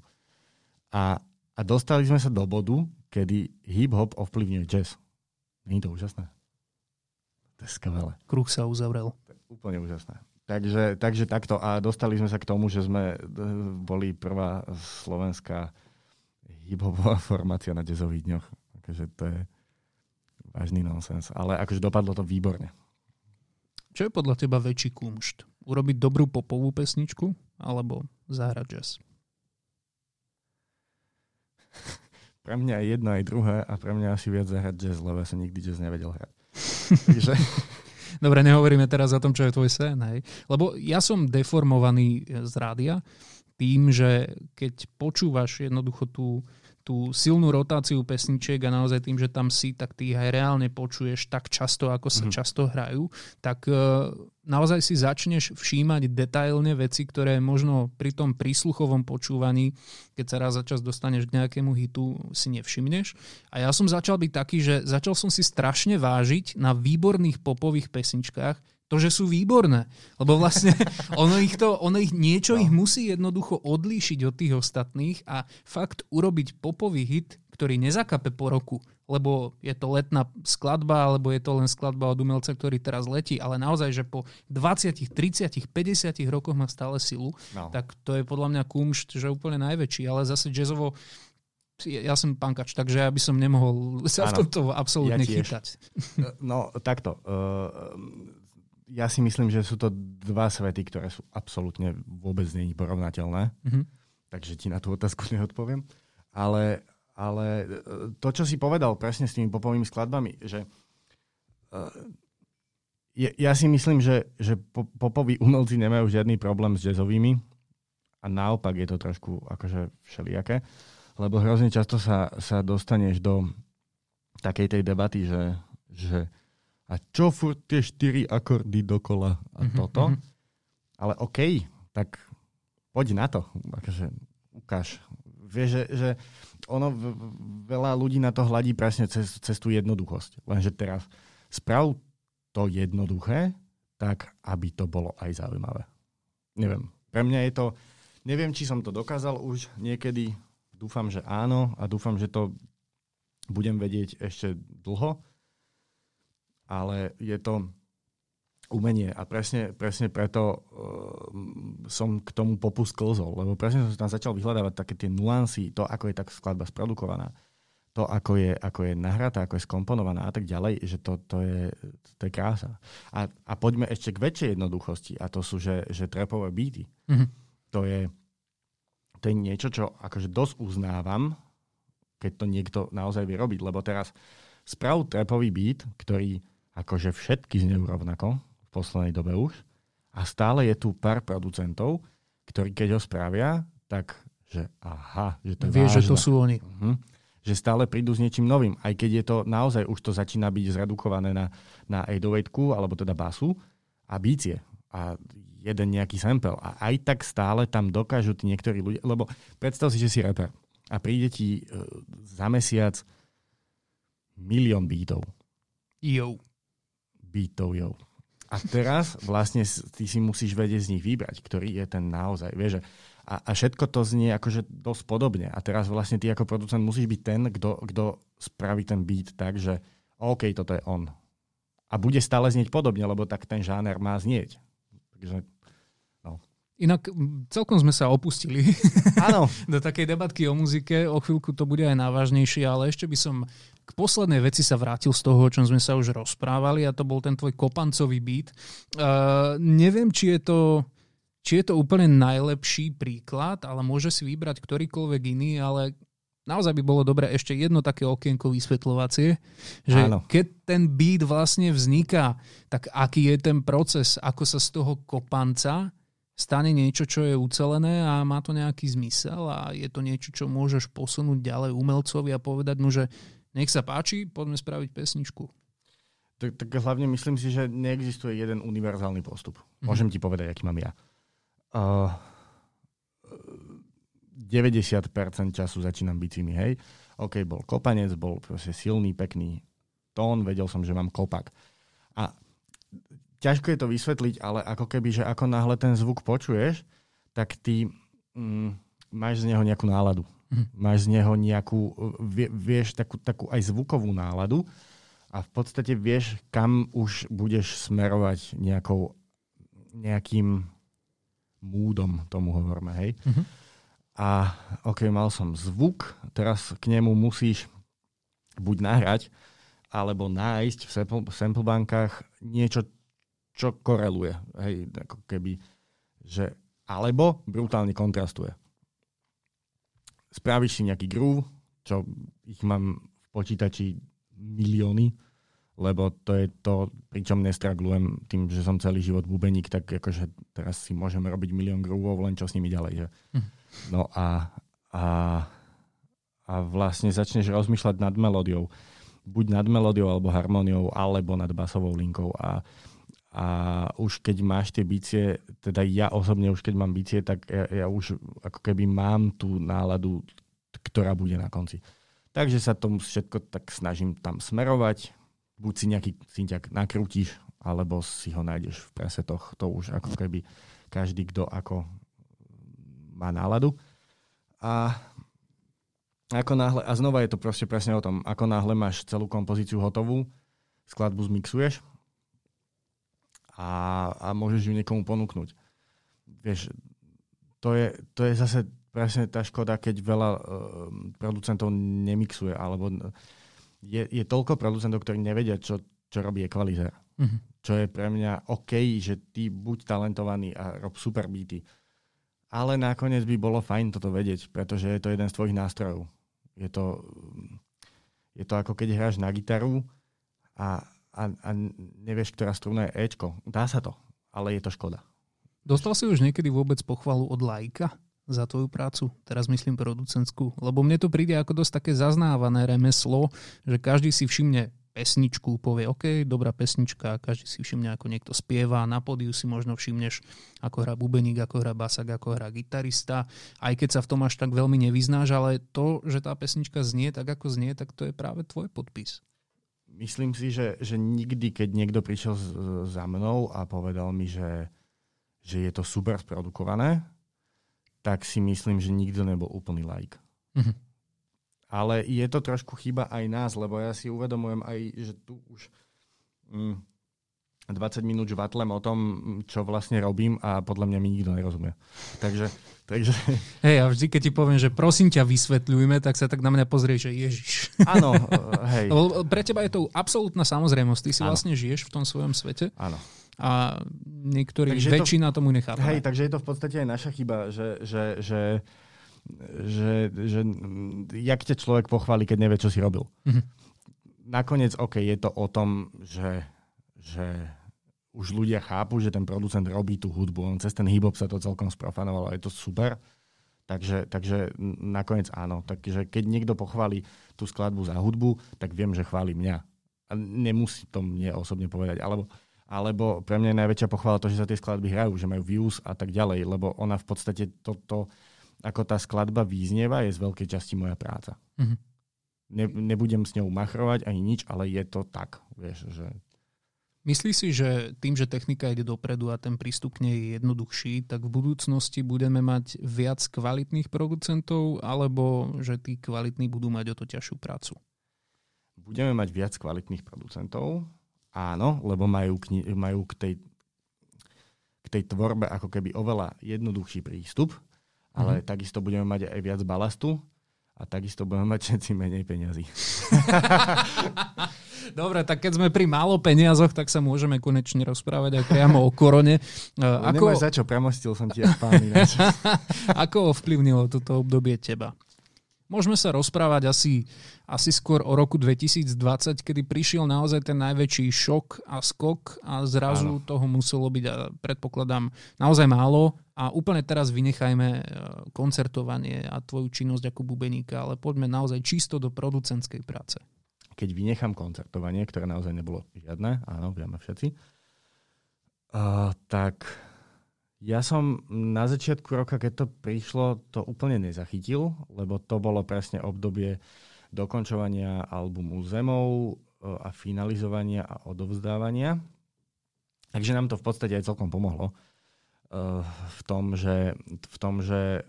A, a dostali sme sa do bodu, kedy hip-hop ovplyvňuje jazz. Je to úžasné? To je skvelé.
Kruh sa uzavrel.
To je úplne úžasné. Takže, takže takto. A dostali sme sa k tomu, že sme eh, boli prvá slovenská hiphopová formácia na jazzových dňoch. Takže to je vážny nonsens. Ale akože dopadlo to výborne.
Čo je podľa teba väčší kumšt? Urobiť dobrú popovú pesničku alebo zahrať jazz?
pre mňa je jedno aj druhé a pre mňa asi viac zahrať jazz, lebo ja som nikdy jazz nevedel hrať. Takže
Dobre, nehovoríme teraz o tom, čo je tvoj sen, hej. Lebo ja som deformovaný z rádia tým, že keď počúvaš jednoducho tú, tú silnú rotáciu pesničiek a naozaj tým, že tam si, tak ty ich aj reálne počuješ tak často, ako sa mm. často hrajú, tak uh, naozaj si začneš všímať detailne veci, ktoré možno pri tom prísluchovom počúvaní, keď sa raz za čas dostaneš k nejakému hitu, si nevšimneš. A ja som začal byť taký, že začal som si strašne vážiť na výborných popových pesničkách, to, že sú výborné. Lebo vlastne ono ich, to, ono ich niečo no. ich musí jednoducho odlíšiť od tých ostatných a fakt urobiť popový hit, ktorý nezakape po roku, lebo je to letná skladba, alebo je to len skladba od umelca, ktorý teraz letí, ale naozaj, že po 20, 30, 50 rokoch má stále silu, no. tak to je podľa mňa kumšt, že úplne najväčší, ale zase jazzovo ja som pankač, takže ja by som nemohol sa ano, v tomto absolútne ja chytať.
No, takto. Uh, ja si myslím, že sú to dva svety, ktoré sú absolútne vôbec není porovnateľné. Mm-hmm. Takže ti na tú otázku neodpoviem. Ale ale e, to, čo si povedal presne s tými popovými skladbami, že uh, je, ja si myslím, že, že popoví umelci nemajú žiadny problém s jazzovými a naopak je to trošku akože všelijaké, lebo hrozne často sa, sa dostaneš do takej tej debaty, že, že a čo furt tie štyri akordy dokola a mm-hmm, toto. Mm-hmm. Ale OK, tak poď na to. Akože ukáž. Vieš, že, že ono veľa ľudí na to hľadí presne cez, cez tú jednoduchosť. Lenže teraz sprav to jednoduché, tak aby to bolo aj zaujímavé. Neviem. Pre mňa je to... Neviem, či som to dokázal už niekedy. Dúfam, že áno a dúfam, že to budem vedieť ešte dlho. Ale je to umenie a presne, presne preto uh, som k tomu popu sklzol, lebo presne som tam začal vyhľadávať také tie nuancy, to, ako je tak skladba sprodukovaná, to, ako je, ako je nahratá, ako je skomponovaná a tak ďalej, že to, to, je, to je krása. A, a poďme ešte k väčšej jednoduchosti a to sú, že, že trapové beaty. Mm-hmm. To, je, to je niečo, čo akože dosť uznávam, keď to niekto naozaj vie robiť, lebo teraz sprav trapový beat, ktorý akože všetky znejú rovnako, v poslednej dobe už. A stále je tu pár producentov, ktorí keď ho spravia, tak že aha, že to
Vie, že to sú oni. Uh-huh.
Že stále prídu s niečím novým, aj keď je to naozaj, už to začína byť zredukované na, na 808 alebo teda basu a bície. A jeden nejaký sample. A aj tak stále tam dokážu tí niektorí ľudia, lebo predstav si, že si rapper a príde ti uh, za mesiac milión beatov.
Jo.
Beatov, jo. A teraz vlastne ty si musíš vedieť z nich vybrať, ktorý je ten naozaj. Vieš, a, a všetko to znie akože dosť podobne. A teraz vlastne ty ako producent musíš byť ten, kto spraví ten beat tak, že OK, toto je on. A bude stále znieť podobne, lebo tak ten žáner má znieť. Takže
Inak celkom sme sa opustili
Áno.
do takej debatky o muzike. O chvíľku to bude aj návažnejšie, ale ešte by som k poslednej veci sa vrátil z toho, o čom sme sa už rozprávali a to bol ten tvoj kopancový beat. Uh, neviem, či je to či je to úplne najlepší príklad, ale môže si vybrať ktorýkoľvek iný, ale naozaj by bolo dobré ešte jedno také okienko vysvetľovacie, že Áno. keď ten beat vlastne vzniká, tak aký je ten proces, ako sa z toho kopanca stane niečo, čo je ucelené a má to nejaký zmysel a je to niečo, čo môžeš posunúť ďalej umelcovi a povedať mu, že nech sa páči, poďme spraviť pesničku.
Tak, tak hlavne myslím si, že neexistuje jeden univerzálny postup. Mhm. Môžem mm-hmm. ti povedať, aký mám ja. Uh, 90% času začínam bicími, hej. OK, bol kopanec, bol proste silný, pekný tón, vedel som, že mám kopak. A ťažko je to vysvetliť, ale ako keby, že ako náhle ten zvuk počuješ, tak ty mm, máš z neho nejakú náladu. Hm. Máš z neho nejakú, vie, vieš, takú, takú aj zvukovú náladu a v podstate vieš, kam už budeš smerovať nejakou, nejakým múdom, tomu hovoríme, hej. Uh-huh. A ok, mal som zvuk, teraz k nemu musíš buď nahrať, alebo nájsť v sample, sample bankách niečo, čo koreluje. Hej, ako keby, že, alebo brutálne kontrastuje. Spravíš si nejaký groove, čo ich mám v počítači milióny, lebo to je to, pričom nestraglujem tým, že som celý život bubeník, tak akože teraz si môžeme robiť milión groovov, len čo s nimi ďalej. Že? Hm. No a, a, a vlastne začneš rozmýšľať nad melódiou. Buď nad melódiou, alebo harmóniou, alebo nad basovou linkou. A a už keď máš tie bicie, teda ja osobne už keď mám bicie, tak ja, ja už ako keby mám tú náladu, ktorá bude na konci. Takže sa tomu všetko tak snažím tam smerovať. Buď si nejaký synťak nakrútiš, alebo si ho nájdeš v presetoch. To už ako keby každý, kto ako má náladu. A ako náhle, a znova je to proste presne o tom, ako náhle máš celú kompozíciu hotovú, skladbu zmixuješ, a, a môžeš ju niekomu ponúknuť. Vieš, to je, to je zase presne tá škoda, keď veľa uh, producentov nemixuje, alebo je, je toľko producentov, ktorí nevedia, čo, čo robí equalizer. Mm-hmm. Čo je pre mňa OK, že ty buď talentovaný a rob super beaty. Ale nakoniec by bolo fajn toto vedieť, pretože je to jeden z tvojich nástrojov. Je to, je to ako keď hráš na gitaru a a, a nevieš, ktorá struna je Ečko. Dá sa to, ale je to škoda.
Dostal si už niekedy vôbec pochvalu od lajka za tvoju prácu? Teraz myslím producentskú. Lebo mne to príde ako dosť také zaznávané remeslo, že každý si všimne pesničku, povie OK, dobrá pesnička, každý si všimne, ako niekto spieva, na pódiu si možno všimneš, ako hrá bubeník, ako hrá basak, ako hrá gitarista, aj keď sa v tom až tak veľmi nevyznáš, ale to, že tá pesnička znie tak, ako znie, tak to je práve tvoj podpis
myslím si, že, že nikdy, keď niekto prišiel z, za mnou a povedal mi, že, že je to super sprodukované, tak si myslím, že nikto nebol úplný like. Mm-hmm. Ale je to trošku chyba aj nás, lebo ja si uvedomujem aj, že tu už mm, 20 minút žvatlem o tom, čo vlastne robím a podľa mňa mi nikto nerozumie. Takže... takže...
Hej, a vždy, keď ti poviem, že prosím ťa vysvetľujme, tak sa tak na mňa pozrie, že Ježiš.
Áno, hej.
Lebo pre teba je to absolútna samozrejmosť. Ty si ano. vlastne žiješ v tom svojom svete.
Áno.
A niektorí, takže väčšina to, tomu nechápa.
Hej, takže je to v podstate aj naša chyba, že, že, že že, že jak ťa človek pochváli, keď nevie, čo si robil. Mm-hmm. Nakoniec, OK, je to o tom, že, že už ľudia chápu, že ten producent robí tú hudbu. On cez ten hip-hop sa to celkom sprofanoval a je to super. Takže, takže nakoniec áno. Takže keď niekto pochváli tú skladbu za hudbu, tak viem, že chváli mňa. A nemusí to mne osobne povedať. Alebo, Alebo pre mňa je najväčšia pochvala to, že sa tie skladby hrajú, že majú views a tak ďalej, lebo ona v podstate toto, ako tá skladba význieva, je z veľkej časti moja práca. Mm-hmm. Ne, nebudem s ňou machrovať ani nič, ale je to tak, vieš, že
Myslíš si, že tým, že technika ide dopredu a ten prístup k nej je jednoduchší, tak v budúcnosti budeme mať viac kvalitných producentov, alebo že tí kvalitní budú mať o to ťažšiu prácu?
Budeme mať viac kvalitných producentov, áno, lebo majú k, majú k, tej, k tej tvorbe ako keby oveľa jednoduchší prístup, ale mm-hmm. takisto budeme mať aj viac balastu a takisto budeme mať všetci menej peňazí.
Dobre, tak keď sme pri málo peniazoch, tak sa môžeme konečne rozprávať aj priamo o korone.
Ako... Nemáš za čo, premostil som ti pán
Ako ovplyvnilo toto obdobie teba? Môžeme sa rozprávať asi, asi skôr o roku 2020, kedy prišiel naozaj ten najväčší šok a skok a zrazu Áno. toho muselo byť, a predpokladám, naozaj málo. A úplne teraz vynechajme e, koncertovanie a tvoju činnosť ako bubeníka, ale poďme naozaj čisto do producentskej práce
keď vynechám koncertovanie, ktoré naozaj nebolo žiadne, áno, vieme všetci, uh, tak ja som na začiatku roka, keď to prišlo, to úplne nezachytil, lebo to bolo presne obdobie dokončovania albumu Zemou uh, a finalizovania a odovzdávania. Takže nám to v podstate aj celkom pomohlo v tom, že, v tom, že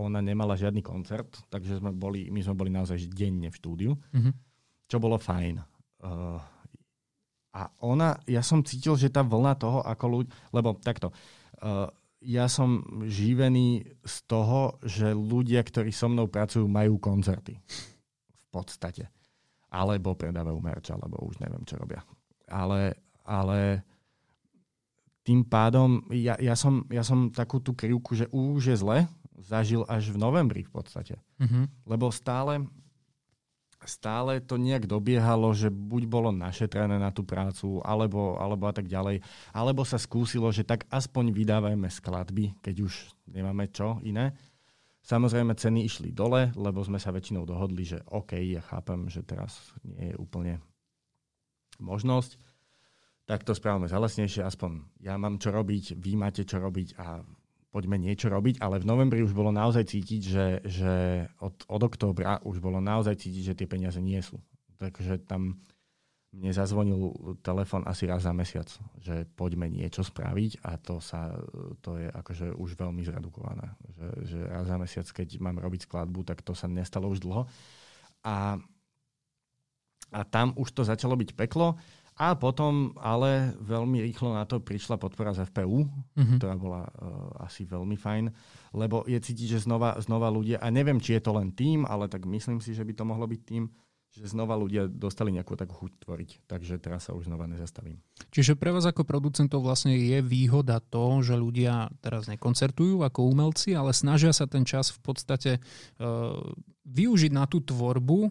ona nemala žiadny koncert, takže sme boli, my sme boli naozaj denne v štúdiu. Mm-hmm čo bolo fajn. Uh, a ona, ja som cítil, že tá vlna toho, ako ľudia, lebo takto, uh, ja som živený z toho, že ľudia, ktorí so mnou pracujú, majú koncerty. V podstate. Alebo predávajú merch, alebo už neviem, čo robia. Ale, ale tým pádom ja, ja, som, ja som takú tú krivku, že už je zle, zažil až v novembri v podstate. Mm-hmm. Lebo stále stále to nejak dobiehalo, že buď bolo našetrené na tú prácu, alebo, alebo a tak ďalej, alebo sa skúsilo, že tak aspoň vydávajme skladby, keď už nemáme čo iné. Samozrejme, ceny išli dole, lebo sme sa väčšinou dohodli, že OK, ja chápem, že teraz nie je úplne možnosť, tak to správame zalesnejšie, aspoň ja mám čo robiť, vy máte čo robiť a poďme niečo robiť, ale v novembri už bolo naozaj cítiť, že, že od, od októbra už bolo naozaj cítiť, že tie peniaze nie sú. Takže tam mne zazvonil telefon asi raz za mesiac, že poďme niečo spraviť a to, sa, to je akože už veľmi zredukované. Že, že raz za mesiac, keď mám robiť skladbu, tak to sa nestalo už dlho. A, a tam už to začalo byť peklo. A potom ale veľmi rýchlo na to prišla podpora z FPU, mm-hmm. ktorá bola uh, asi veľmi fajn, lebo je cítiť, že znova, znova ľudia, a neviem, či je to len tým, ale tak myslím si, že by to mohlo byť tým, že znova ľudia dostali nejakú takú chuť tvoriť. Takže teraz sa už znova nezastavím.
Čiže pre vás ako producentov vlastne je výhoda to, že ľudia teraz nekoncertujú ako umelci, ale snažia sa ten čas v podstate uh, využiť na tú tvorbu,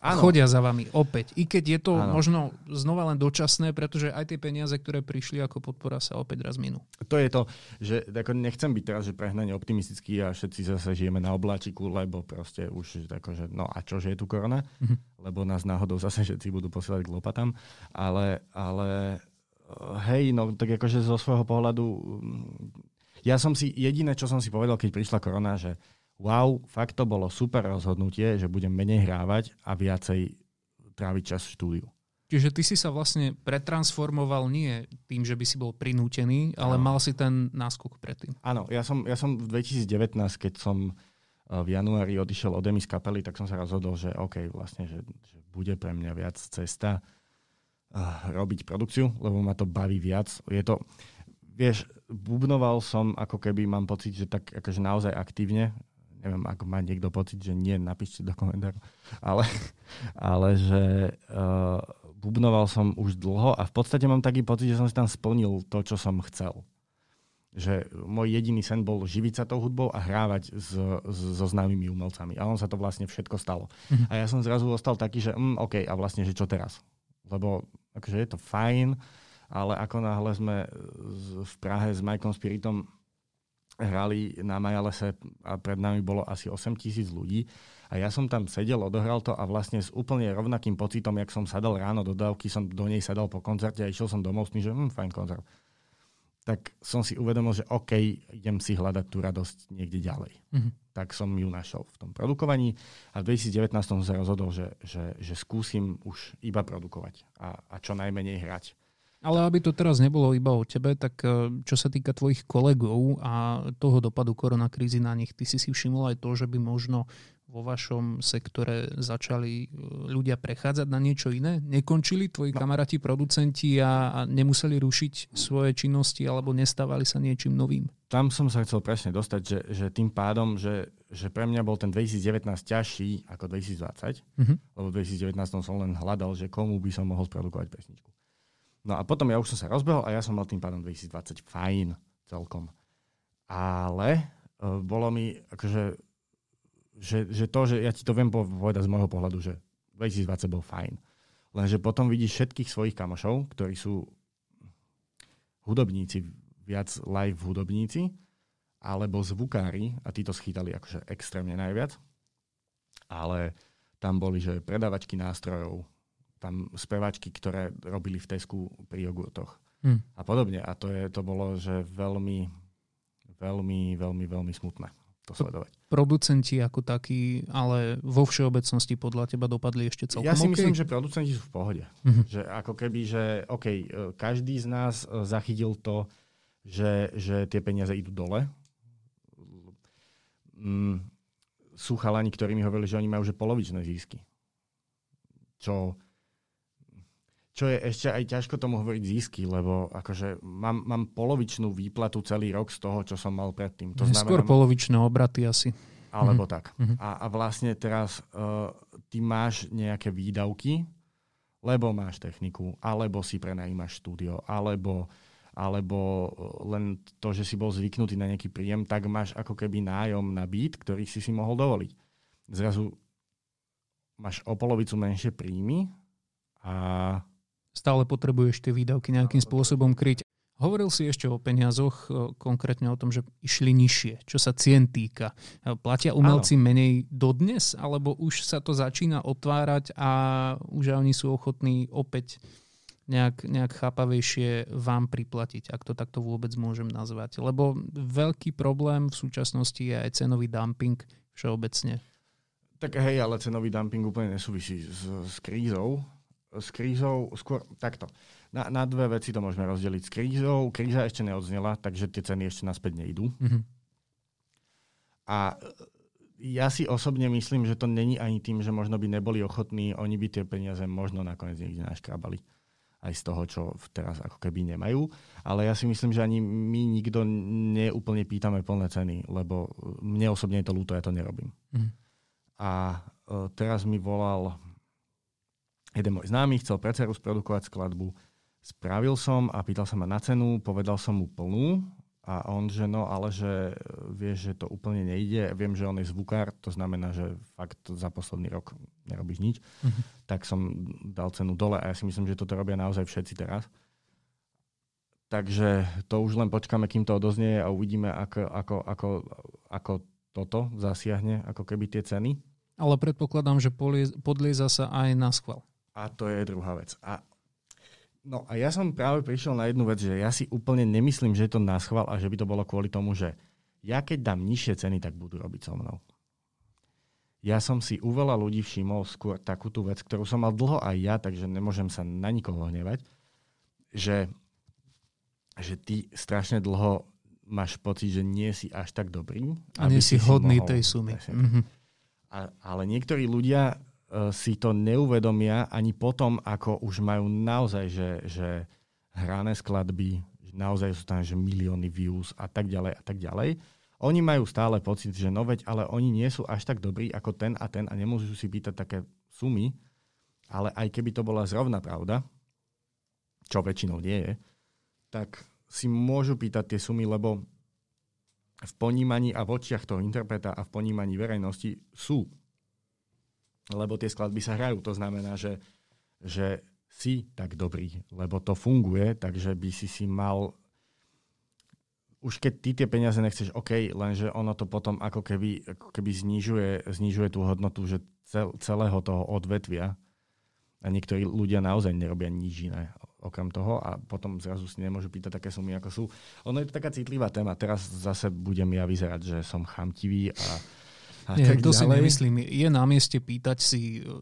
Ano. chodia za vami opäť. I keď je to ano. možno znova len dočasné, pretože aj tie peniaze, ktoré prišli ako podpora, sa opäť raz minú.
To je to, že ako nechcem byť teraz že prehnane optimistický a všetci zase žijeme na obláčiku, lebo proste už tako, že no a čo, že je tu korona? Mm-hmm. Lebo nás náhodou zase všetci budú posielať k lopatám. Ale, ale hej, no tak akože zo svojho pohľadu ja som si, jediné, čo som si povedal, keď prišla korona, že wow, fakt to bolo super rozhodnutie, že budem menej hrávať a viacej tráviť čas v štúdiu.
Čiže ty si sa vlastne pretransformoval nie tým, že by si bol prinútený, ale ano. mal si ten náskok predtým.
Áno, ja som, ja som v 2019, keď som eh, v januári odišiel od Demis kapely, tak som sa rozhodol, že OK, vlastne, že, že bude pre mňa viac cesta uh, robiť produkciu, lebo ma to baví viac. Je to, vieš, bubnoval som, ako keby mám pocit, že tak akože naozaj aktívne neviem, ak má niekto pocit, že nie, napíšte do komentáru, ale, ale že uh, bubnoval som už dlho a v podstate mám taký pocit, že som si tam splnil to, čo som chcel. Že môj jediný sen bol živiť sa tou hudbou a hrávať s, s, so známymi umelcami. A on sa to vlastne všetko stalo. Mm-hmm. A ja som zrazu ostal taký, že mm, OK, a vlastne, že čo teraz? Lebo akože je to fajn, ale ako náhle sme v Prahe s Majkom Spiritom hrali na Majalese a pred nami bolo asi 8 tisíc ľudí a ja som tam sedel, odohral to a vlastne s úplne rovnakým pocitom, jak som sadal ráno do dávky, som do nej sadal po koncerte a išiel som domov s tým, že hm, fajn koncert. Tak som si uvedomil, že OK, idem si hľadať tú radosť niekde ďalej. Mm-hmm. Tak som ju našiel v tom produkovaní a v 2019 som sa rozhodol, že, že, že skúsim už iba produkovať a, a čo najmenej hrať.
Ale aby to teraz nebolo iba o tebe, tak e, čo sa týka tvojich kolegov a toho dopadu koronakrízy na nich, ty si si všimol aj to, že by možno vo vašom sektore začali e, ľudia prechádzať na niečo iné? Nekončili tvoji no. kamaráti, producenti a, a nemuseli rušiť svoje činnosti alebo nestávali sa niečím novým?
Tam som sa chcel presne dostať, že, že tým pádom, že, že pre mňa bol ten 2019 ťažší ako 2020, uh-huh. Mhm. lebo v 2019 som len hľadal, že komu by som mohol sprodukovať pesničku. No a potom ja už som sa rozbehol a ja som mal tým pádom 2020 fajn celkom. Ale uh, bolo mi akože, že, že to, že ja ti to viem povedať z môjho pohľadu, že 2020 bol fajn. Lenže potom vidíš všetkých svojich kamošov, ktorí sú hudobníci, viac live hudobníci, alebo zvukári, a tí to schytali akože extrémne najviac. Ale tam boli, že predávačky nástrojov, tam spevačky, ktoré robili v Tesku pri jogurtoch hmm. a podobne. A to, je, to bolo, že veľmi, veľmi, veľmi, veľmi smutné to sledovať.
Producenti ako takí, ale vo všeobecnosti podľa teba dopadli ešte celkom
Ja si
okay?
myslím, že producenti sú v pohode. Mm-hmm. Že ako keby, že OK, e, každý z nás e, zachytil to, že, že tie peniaze idú dole. Mm, sú chalani, ktorí mi hovorili, že oni majú že polovičné zisky. Čo čo je ešte aj ťažko tomu hovoriť zisky, lebo akože mám, mám polovičnú výplatu celý rok z toho, čo som mal predtým.
To znamená, Skôr polovičné obraty asi.
Alebo mm-hmm. tak. Mm-hmm. A, a vlastne teraz uh, ty máš nejaké výdavky, lebo máš techniku, alebo si prenajímaš štúdio, alebo, alebo len to, že si bol zvyknutý na nejaký príjem, tak máš ako keby nájom na byt, ktorý si si mohol dovoliť. Zrazu máš o polovicu menšie príjmy a
stále potrebuješ tie výdavky nejakým spôsobom kryť. Hovoril si ešte o peniazoch, e, konkrétne o tom, že išli nižšie, čo sa cien týka. E, platia umelci Áno. menej dodnes, alebo už sa to začína otvárať a už oni sú ochotní opäť nejak, nejak chápavejšie vám priplatiť, ak to takto vôbec môžem nazvať. Lebo veľký problém v súčasnosti je aj cenový dumping všeobecne.
Tak hej, ale cenový dumping úplne nesúvisí s, s krízou s krízou, skôr takto. Na, na dve veci to môžeme rozdeliť. S krízou, kríza ešte neodznela, takže tie ceny ešte naspäť nejdú. Mm-hmm. A ja si osobne myslím, že to není ani tým, že možno by neboli ochotní, oni by tie peniaze možno nakoniec niekde naškrabali aj z toho, čo teraz ako keby nemajú. Ale ja si myslím, že ani my nikto neúplne pýtame plné ceny, lebo mne osobne je to ľúto, ja to nerobím. Mm. A uh, teraz mi volal jeden môj známy chcel pre dceru sprodukovať skladbu. Spravil som a pýtal sa ma na cenu, povedal som mu plnú a on, že no, ale že vie, že to úplne nejde. Viem, že on je zvukár, to znamená, že fakt za posledný rok nerobíš nič. Mm-hmm. Tak som dal cenu dole a ja si myslím, že toto robia naozaj všetci teraz. Takže to už len počkáme, kým to odoznie a uvidíme, ako, ako, ako, ako toto zasiahne, ako keby tie ceny.
Ale predpokladám, že podlieza sa aj na schval.
A to je druhá vec. A, no a ja som práve prišiel na jednu vec, že ja si úplne nemyslím, že je to náschval a že by to bolo kvôli tomu, že ja keď dám nižšie ceny, tak budú robiť so mnou. Ja som si u veľa ľudí všimol skôr takú tú vec, ktorú som mal dlho aj ja, takže nemôžem sa na nikoho hnevať, že, že ty strašne dlho máš pocit, že nie si až tak dobrý.
A nie si hodný mohol, tej sumy. Mm-hmm.
A, ale niektorí ľudia si to neuvedomia ani potom, ako už majú naozaj, že, že hrané skladby, naozaj sú tam že milióny views a tak ďalej a tak ďalej. Oni majú stále pocit, že no veď, ale oni nie sú až tak dobrí ako ten a ten a nemôžu si pýtať také sumy, ale aj keby to bola zrovna pravda, čo väčšinou nie je, tak si môžu pýtať tie sumy, lebo v ponímaní a v očiach toho interpreta a v ponímaní verejnosti sú lebo tie skladby sa hrajú. To znamená, že, že si tak dobrý, lebo to funguje, takže by si si mal už keď ty tie peniaze nechceš, OK, lenže ono to potom ako keby, ako keby znižuje, znižuje tú hodnotu že cel, celého toho odvetvia a niektorí ľudia naozaj nerobia nič iné okrem toho a potom zrazu si nemôžu pýtať také sumy, ako sú. Ono je to taká citlivá téma. Teraz zase budem ja vyzerať, že som chamtivý a
a Nie, tak to ďalej. si nemyslím. Je na mieste pýtať si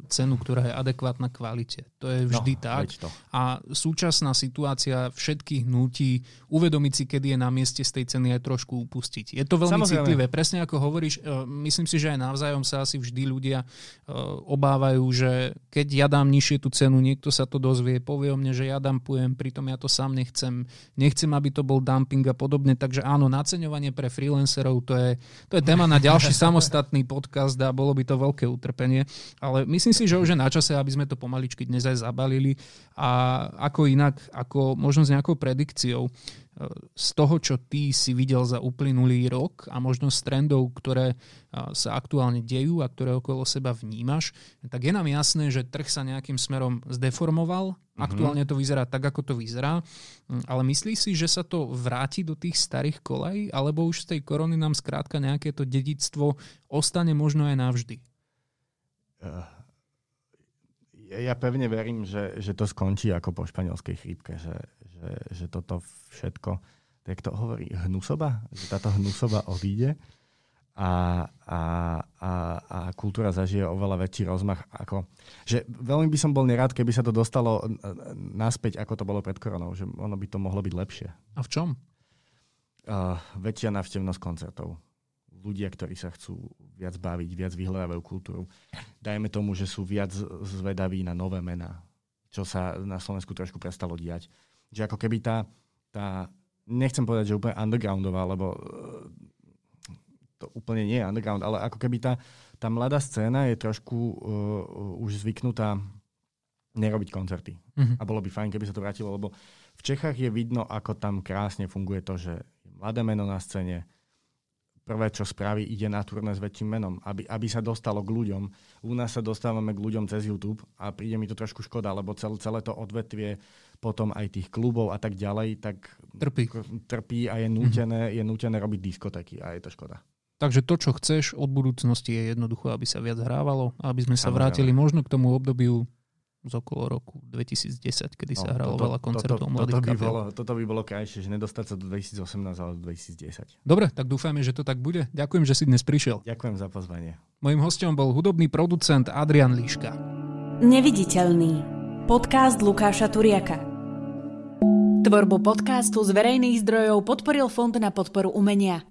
cenu, ktorá je adekvátna kvalite. To je vždy no, tak.
To.
A súčasná situácia všetkých nutí uvedomiť si, kedy je na mieste z tej ceny aj trošku upustiť. Je to veľmi Samozrejme. citlivé. Presne ako hovoríš, e, myslím si, že aj navzájom sa asi vždy ľudia e, obávajú, že keď ja dám nižšie tú cenu, niekto sa to dozvie, povie o mne, že ja dampujem, pritom ja to sám nechcem. Nechcem, aby to bol dumping a podobne. Takže áno, naceňovanie pre freelancerov to je, to je téma na ďalší samostatný samostatný podcast a bolo by to veľké utrpenie. Ale myslím si, že už je na čase, aby sme to pomaličky dnes aj zabalili a ako inak, ako možno s nejakou predikciou z toho, čo ty si videl za uplynulý rok a možno z trendov, ktoré sa aktuálne dejú a ktoré okolo seba vnímaš, tak je nám jasné, že trh sa nejakým smerom zdeformoval. Mm-hmm. Aktuálne to vyzerá tak, ako to vyzerá. Mm, ale myslíš si, že sa to vráti do tých starých kolají, alebo už z tej korony nám skrátka nejaké to dedictvo ostane možno aj navždy? Uh
ja pevne verím, že, že to skončí ako po španielskej chrípke, že, že, že toto všetko, tak to hovorí, hnusoba, že táto hnusoba odíde a, a, a, a kultúra zažije oveľa väčší rozmach. Ako, že veľmi by som bol nerád, keby sa to dostalo naspäť, ako to bolo pred koronou, že ono by to mohlo byť lepšie.
A v čom?
Uh, väčšia návštevnosť koncertov ľudia, ktorí sa chcú viac baviť, viac vyhľadávajú kultúru. Dajme tomu, že sú viac zvedaví na nové mená, čo sa na Slovensku trošku prestalo diať. Že ako keby tá, tá nechcem povedať, že úplne undergroundová, lebo e, to úplne nie je underground, ale ako keby tá, tá mladá scéna je trošku uh, už zvyknutá nerobiť koncerty. Uh-huh. A bolo by fajn, keby sa to vrátilo, lebo v Čechách je vidno, ako tam krásne funguje to, že je mladé meno na scéne, prvé, čo spraví, ide na turné s väčším menom, aby, aby sa dostalo k ľuďom. U nás sa dostávame k ľuďom cez YouTube a príde mi to trošku škoda, lebo celé, celé to odvetvie potom aj tých klubov a tak ďalej, tak
trpí,
trpí a je nútené, mm-hmm. je nútené robiť diskotéky a je to škoda.
Takže to, čo chceš od budúcnosti je jednoducho, aby sa viac hrávalo, aby sme sa vrátili možno k tomu obdobiu z okolo roku 2010, kedy no, sa hralo toto, veľa koncertov toto, mladých
toto by, bolo, toto by bolo krajšie, že nedostať sa do 2018, ale do 2010.
Dobre, tak dúfajme, že to tak bude. Ďakujem, že si dnes prišiel.
Ďakujem za pozvanie.
Mojím hostom bol hudobný producent Adrian Líška.
Neviditeľný. Podcast Lukáša Turiaka. Tvorbu podcastu z verejných zdrojov podporil Fond na podporu umenia.